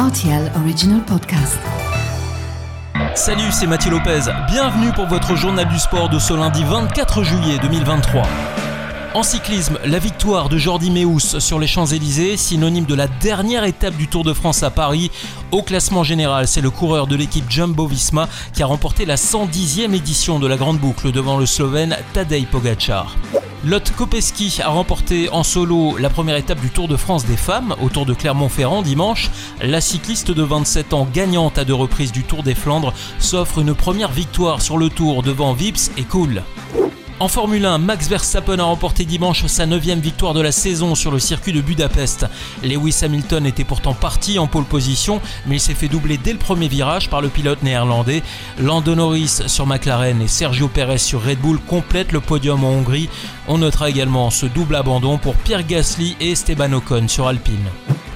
RTL Original Podcast. Salut, c'est Mathieu Lopez. Bienvenue pour votre journal du sport de ce lundi 24 juillet 2023. En cyclisme, la victoire de Jordi Meus sur les Champs-Élysées, synonyme de la dernière étape du Tour de France à Paris. Au classement général, c'est le coureur de l'équipe Jumbo Visma qui a remporté la 110e édition de la Grande Boucle devant le Slovène Tadej Pogacar. Lotte Kopeski a remporté en solo la première étape du Tour de France des femmes autour de Clermont-Ferrand dimanche. La cycliste de 27 ans, gagnante à deux reprises du Tour des Flandres, s'offre une première victoire sur le Tour devant Vips et Cool. En Formule 1, Max Verstappen a remporté dimanche sa 9 victoire de la saison sur le circuit de Budapest. Lewis Hamilton était pourtant parti en pole position, mais il s'est fait doubler dès le premier virage par le pilote néerlandais. Lando Norris sur McLaren et Sergio Perez sur Red Bull complètent le podium en Hongrie. On notera également ce double abandon pour Pierre Gasly et Esteban Ocon sur Alpine.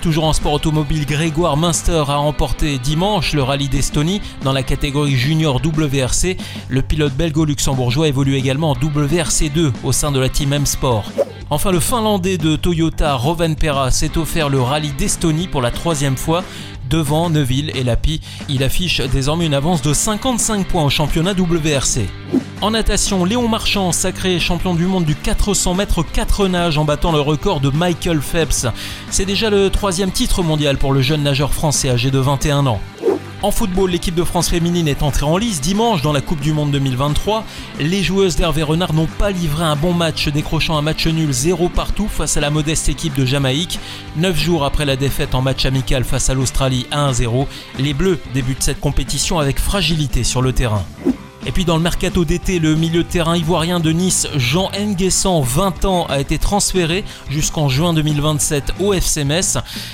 Toujours en sport automobile, Grégoire Munster a remporté dimanche le rallye d'Estonie dans la catégorie junior WRC. Le pilote belgo-luxembourgeois évolue également en WRC2 au sein de la team M-Sport. Enfin, le Finlandais de Toyota, Roven s'est offert le rallye d'Estonie pour la troisième fois. Devant Neuville et Lapi, il affiche désormais une avance de 55 points au championnat WRC. En natation, Léon Marchand, sacré champion du monde du 400 mètres 4 nages en battant le record de Michael Phelps. C'est déjà le troisième titre mondial pour le jeune nageur français âgé de 21 ans. En football, l'équipe de France féminine est entrée en lice dimanche dans la Coupe du Monde 2023. Les joueuses d'Hervé Renard n'ont pas livré un bon match, décrochant un match nul 0 partout face à la modeste équipe de Jamaïque. Neuf jours après la défaite en match amical face à l'Australie 1-0, les Bleus débutent cette compétition avec fragilité sur le terrain. Et puis dans le mercato d'été, le milieu de terrain ivoirien de Nice, Jean Nguessan, 20 ans, a été transféré jusqu'en juin 2027 au FC.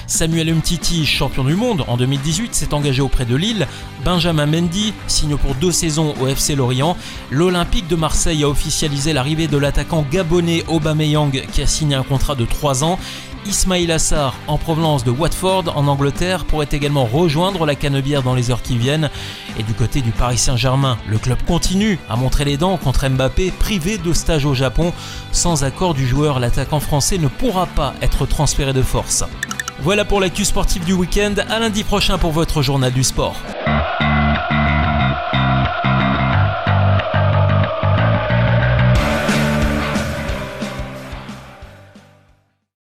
Samuel Umtiti, champion du monde en 2018, s'est engagé auprès de Lille. Benjamin Mendy signe pour deux saisons au FC Lorient. L'Olympique de Marseille a officialisé l'arrivée de l'attaquant gabonais Aubameyang qui a signé un contrat de 3 ans. Ismail Assar, en provenance de Watford, en Angleterre, pourrait également rejoindre la Canebière dans les heures qui viennent. Et du côté du Paris Saint-Germain, le club continue à montrer les dents contre Mbappé, privé de stage au Japon. Sans accord du joueur, l'attaquant français ne pourra pas être transféré de force. Voilà pour l'actu sportive du week-end. À lundi prochain pour votre journal du sport.